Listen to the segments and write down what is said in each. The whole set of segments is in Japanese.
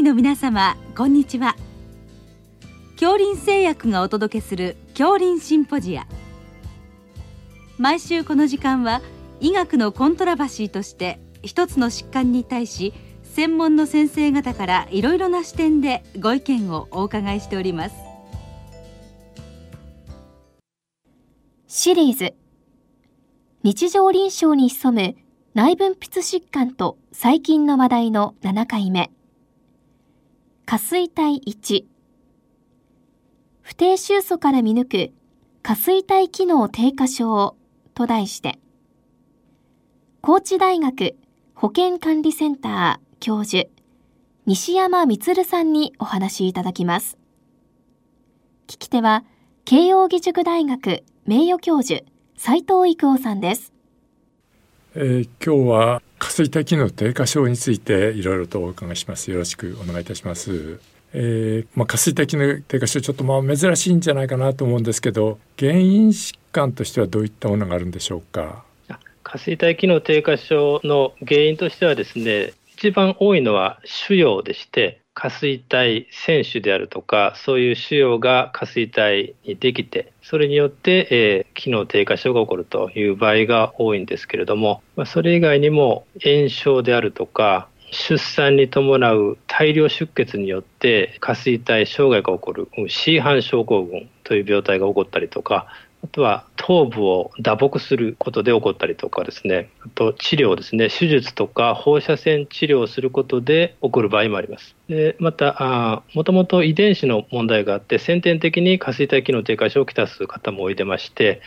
医の皆様こんにちは。恐林製薬がお届けする恐林シンポジア。毎週この時間は医学のコントラバシーとして一つの疾患に対し専門の先生方からいろいろな視点でご意見をお伺いしております。シリーズ。日常臨床に潜む内分泌疾患と細菌の話題の7回目。下垂体1不定収素から見抜く下垂体機能低下症と題して。高知大学保健管理センター教授西山充さんにお話しいただきます。聞き手は慶應義塾大学名誉教授斉藤育夫さんです。えー、今日は下垂体機能低下症についていろいろとお伺いします。よろしくお願いいたします。えー、まあ、下垂体機能低下症ちょっとまあ珍しいんじゃないかなと思うんですけど原因疾患としてはどういったものがあるんでしょうか？下垂体機能低下症の原因としてはですね一番多いのは腫瘍でして下垂体選手であるとか、そういう腫瘍が下垂体にできて、それによって、えー、機能低下症が起こるという場合が多いんですけれども、まあ、それ以外にも炎症であるとか、出産に伴う大量出血によって下垂体障害が起こる C 斑症候群という病態が起こったりとか、あとは頭部を打撲することで起こったりとかですね、あと治療ですね、手術とか放射線治療をすることで起こる場合もあります。でまた、もともと遺伝子の問題があって、先天的に下垂体機能低下症をきたす方もおいでまして、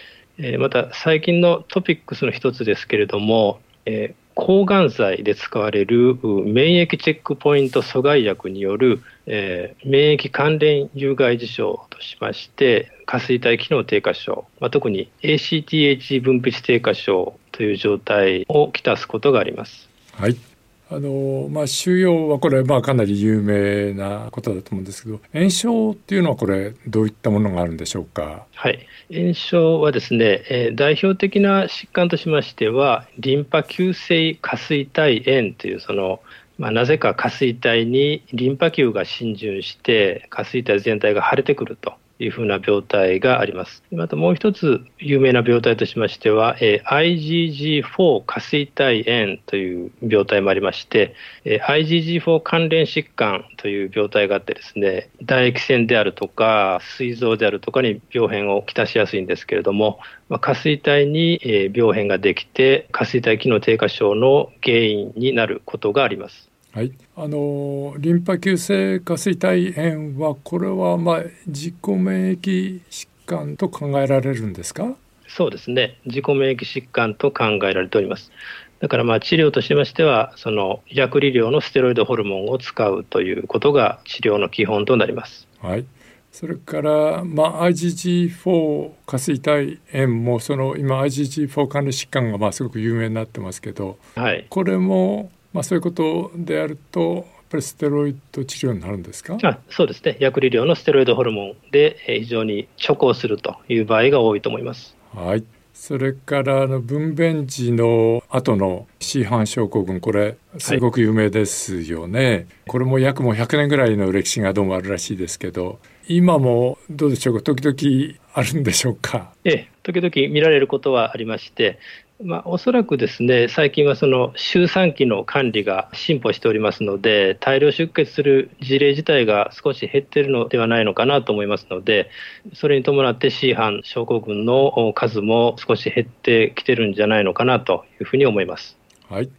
また最近のトピックスの一つですけれども、え抗がん剤で使われる免疫チェックポイント阻害薬による、えー、免疫関連有害事象としまして、下垂体機能低下症、まあ、特に ACTH 分泌低下症という状態をきたすことがあります。はいあのまあ、腫瘍はこれ、まあ、かなり有名なことだと思うんですけど炎症っていうのはこれどういったものがあるんでしょうか？はい炎症はですね、えー、代表的な疾患としましてはリンパ球性下垂体炎というそのまあ、なぜか下垂体にリンパ球が浸潤して下垂体全体が腫れてくるというふうな病態があります。またもう一つ有名な病態としましては、えー、IgG4 下垂体炎という病態もありまして、えー、IgG4 関連疾患という病態があってですね、唾液腺であるとか、膵臓であるとかに病変をきたしやすいんですけれども、まあ、下垂体に病変ができて、下垂体機能低下症の原因になることがあります。はい、あのリンパ球性下垂体炎はこれはまあ自己免疫疾患と考えられるんですか？そうですね。自己免疫疾患と考えられております。だからまあ治療としましてはその薬理量のステロイドホルモンを使うということが治療の基本となります。はい。それから、まあ、IgG4 下垂体炎もその今 IgG4 関連疾患がまあすごく有名になってますけど、はい、これもまあ、そういうことであるとやっぱりステロイド治療になるんですか？あそうですね。薬理量のステロイドホルモンで非常に処方するという場合が多いと思います。はい。それからあの分娩時の後の C 斑症候群これすごく有名ですよね、はい、これも約もう100年ぐらいの歴史がどうもあるらしいですけど今もどうでしょうか？時々あるんでしょうか？ええ時々見られることはありましてまあ、おそらくですね最近はその周産期の管理が進歩しておりますので大量出血する事例自体が少し減っているのではないのかなと思いますのでそれに伴って C 班症候群の数も少し減ってきてるんじゃないのかなというふうに思います。はい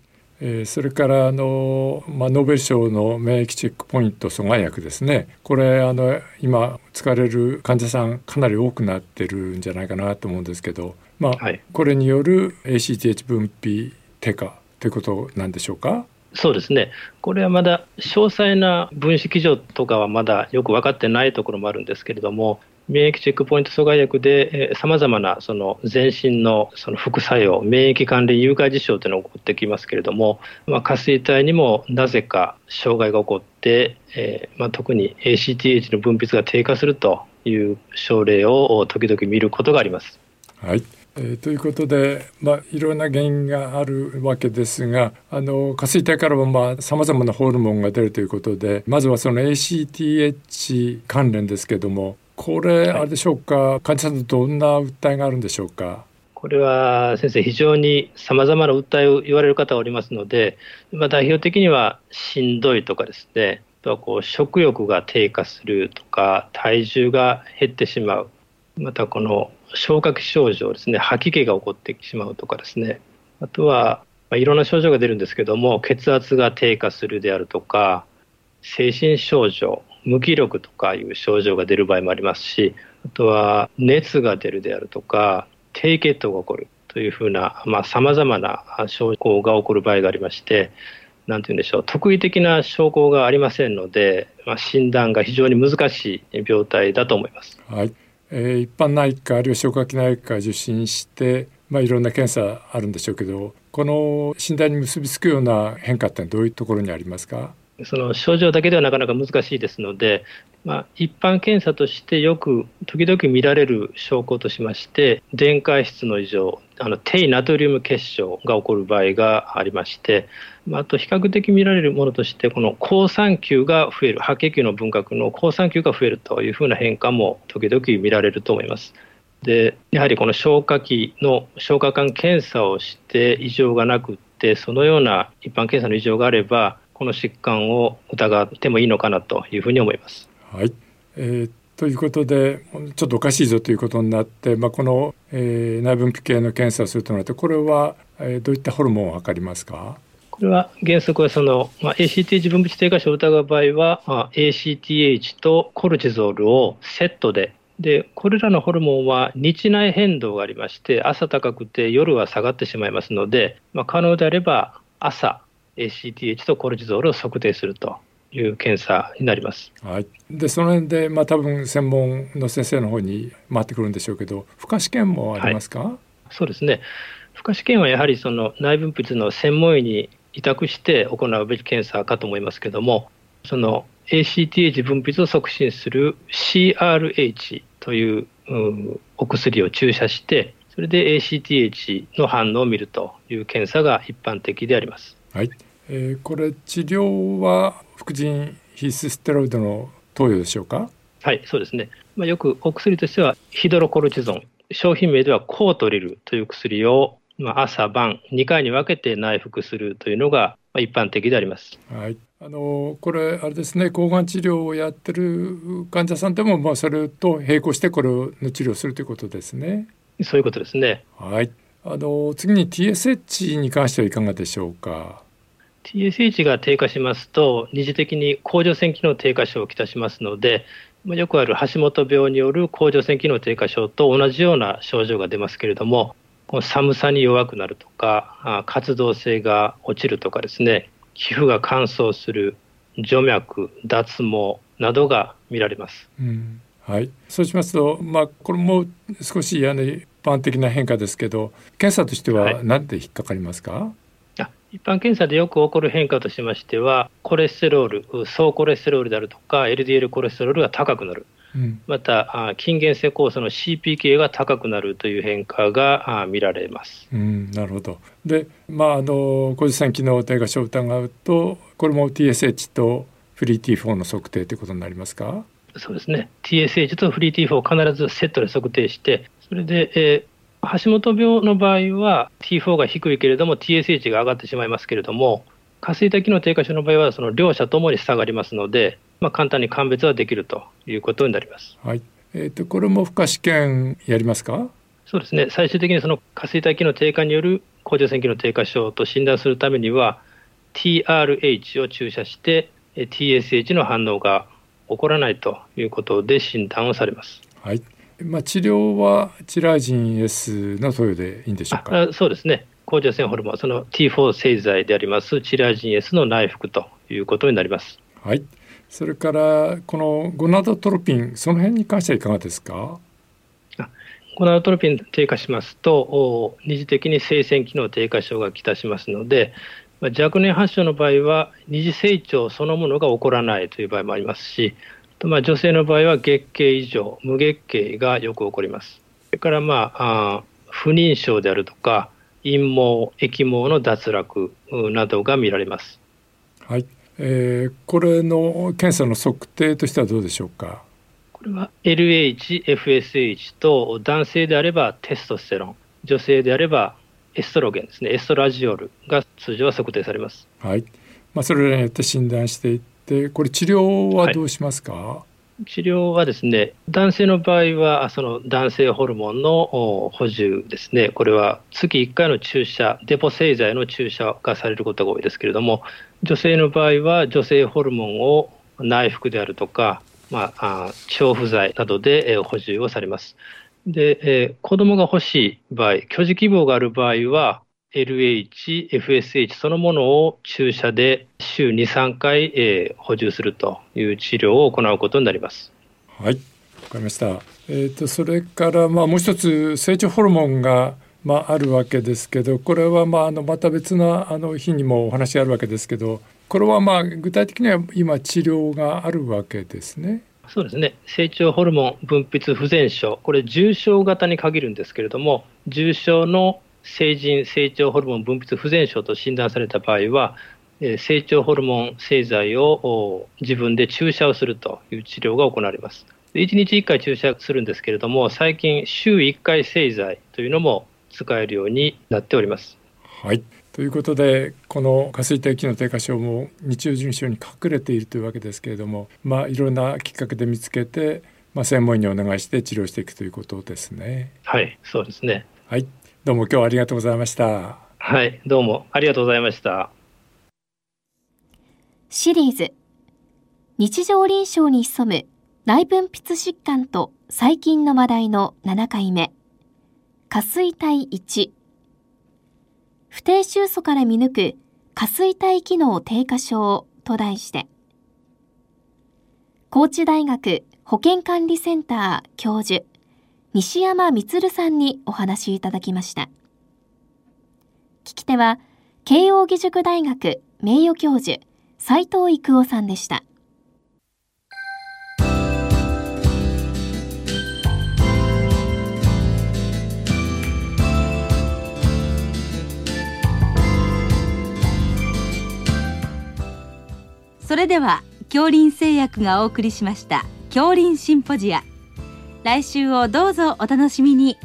えー、それからあの、まあ、ノーベル賞の免疫チェックポイント阻害薬ですね。これあの今使われる患者さんかなり多くなってるんじゃないかなと思うんですけどまあ、はい、これによる ACTH 分泌低下ということなんでしょうか？そうですね、これはまだ詳細な分子基準とかはまだよく分かってないところもあるんですけれども、免疫チェックポイント阻害薬でさまざまなその全身のその副作用、免疫関連有害事象というのが起こってきますけれども、まあ、下垂体にもなぜか障害が起こって、えーまあ、特に ACTH の分泌が低下するという症例を時々見ることがあります。はいえー、ということで、まあ、いろんな原因があるわけですがあの下垂体からはさまざ、まなホルモンが出るということでまずはその ACTH 関連ですけどもこれ、あれでしょうか？患者さんとどんな訴えがあるんでしょうか？これは先生、非常にさまざまな訴えを言われる方がおりますので、まあ、代表的にはしんどいとかですね、あとはこう食欲が低下するとか、体重が減ってしまう、またこの消化器症状ですね、吐き気が起こってしまうとかですね、あとは、まあ、いろんな症状が出るんですけども、血圧が低下するであるとか、精神症状、無気力とかいう症状が出る場合もありますし、あとは熱が出るであるとか、低血糖が起こるというふうな、さまざ、まな症状が起こる場合がありまして、なんて言うんでしょう、特異的な証拠がありませんので、まあ、診断が非常に難しい病態だと思います。はいえー、一般内科あるいは消化器内科受診して、まあ、いろんな検査あるんでしょうけどこの診断に結びつくような変化ってどういうところにありますか？その症状だけではなかなか難しいですので、まあ、一般検査としてよく時々見られる証拠としまして、電解質の異常、あの低ナトリウム結晶が起こる場合がありまして、まあと比較的見られるものとして、この好酸球が増える、白血球の分割の好酸球が増えるというふうな変化も時々見られると思います。でやはりこの消化器の消化管検査をして異常がなくって、そのような一般検査の異常があれば、この疾患を疑ってもいいのかなというふうに思います。はい、えーということでちょっとおかしいぞということになって、まあ、この、えー、内分泌系の検査をするとなるとこれは、えー、どういったホルモンを測りますか？これは原則はその、まあ、ACTH 分泌低下症を疑う場合は、まあ、ACTH とコルチゾールをセットででこれらのホルモンは日内変動がありまして朝高くて夜は下がってしまいますので、まあ、可能であれば朝 ACTH とコルチゾールを測定するという検査になります。はい、でその辺で、まあ、多分専門の先生の方に回ってくるんでしょうけど負荷試験もありますか、はい、そうですね負荷試験はやはりその内分泌の専門医に委託して行うべき検査かと思いますけどもその ACTH 分泌を促進する CRH というお薬を注射してそれで ACTH の反応を見るという検査が一般的であります。はい、えー、これ治療は副腎皮質ステロイドの投与でしょうか？はいそうですね、まあ、よくお薬としてはヒドロコルチゾン商品名ではコートリルという薬を、まあ、朝晩2回に分けて内服するというのが一般的であります。はい、あのこれあれですね抗がん治療をやってる患者さんでもまあそれと並行してこれの治療をするということですね。そういうことですね。はい。あの次に TSH に関してはいかがでしょうか？TSH が低下しますと、二次的に甲状腺機能低下症をきたしますので、よくある橋本病による甲状腺機能低下症と同じような症状が出ますけれども、この寒さに弱くなるとか、活動性が落ちるとかですね、皮膚が乾燥する、除脈、脱毛などが見られます。うん、はい、そうしますと、まあ、これも少しあの一般的な変化ですけど、検査としては何で引っかかりますか、はい一般検査でよく起こる変化としましては、コレステロール、総コレステロールであるとか、LDL コレステロールが高くなる、うん、また筋原性酵素の CPK が高くなるという変化が見られます。うん、なるほど。で、まああの甲状腺機能低下症を疑うと、これも TSH とフリー T4 の測定ということになりますか？そうですね。TSH とフリー T4 を必ずセットで測定して、それで、えー橋本病の場合は T4 が低いけれども TSH が上がってしまいますけれども下垂体機能低下症の場合はその両者ともに下がりますので、まあ、簡単に鑑別はできるということになります。はいえーと、これも負荷試験やりますか？そうですね最終的にその下垂体機能低下による甲状腺機能低下症と診断するためには TRH を注射して TSH の反応が起こらないということで診断をされます。はいまあ、治療はチラージン S の投与でいいんでしょうか？そうですね。甲状腺ホルモンその T4 製剤でありますチラージン S の内服ということになります。はい。それからこのゴナドトロピンその辺に関してはいかがですか？ゴナドトロピン低下しますと二次的に生鮮機能低下症がきたしますので若年発症の場合は二次成長そのものが起こらないという場合もありますしまあ、女性の場合は月経異常、無月経がよく起こります。それから、まあ、あ不妊症であるとか陰毛液毛の脱落などが見られます。はい、えー、これの検査の測定としてはどうでしょうか？これは LH、FSH と男性であればテストステロン、女性であればエストロゲンですね、エストラジオールが通常は測定されます。はい。まあそれらによって診断していって、これ治療はどうしますか？はい治療はですね、男性の場合は、その男性ホルモンの補充ですね、これは月1回の注射、デポ製剤の注射がされることが多いですけれども、女性の場合は女性ホルモンを内服であるとか、まあ、調布剤などで補充をされます。で、えー、子供が欲しい場合、居住希望がある場合は、LH、FSH そのものを注射で週2、3回、えー、補充するという治療を行うことになります。はい、わかりました。えっ、ー、とそれからまあもう一つ成長ホルモンがまああるわけですけど、これはまああのまた別なあの日にもお話あるわけですけど、これはまあ具体的には今治療があるわけですね。そうですね成長ホルモン分泌不全症、これ、重症型に限るんですけれども、重症の成人成長ホルモン分泌不全症と診断された場合は、成長ホルモン製剤を自分で注射をするという治療が行われます。1日1回注射するんですけれども、最近、週1回製剤というのも使えるようになっております。はいということでこの下垂体機能低下症も日中腎症に隠れているというわけですけれどもまあいろんなきっかけで見つけて、まあ、専門医にお願いして治療していくということですね。はいそうですね。はいどうも今日はありがとうございました。はいどうもありがとうございました。シリーズ。日常臨床に潜む内分泌疾患と最近の話題の7回目。下垂体1不定収素から見抜く下垂体機能低下症と題して、高知大学保健管理センター教授、西山充さんにお話いただきました。聞き手は、慶應義塾大学名誉教授、斉藤育夫さんでした。それでは恐林製薬がお送りしました恐林シンポジア来週をどうぞお楽しみに。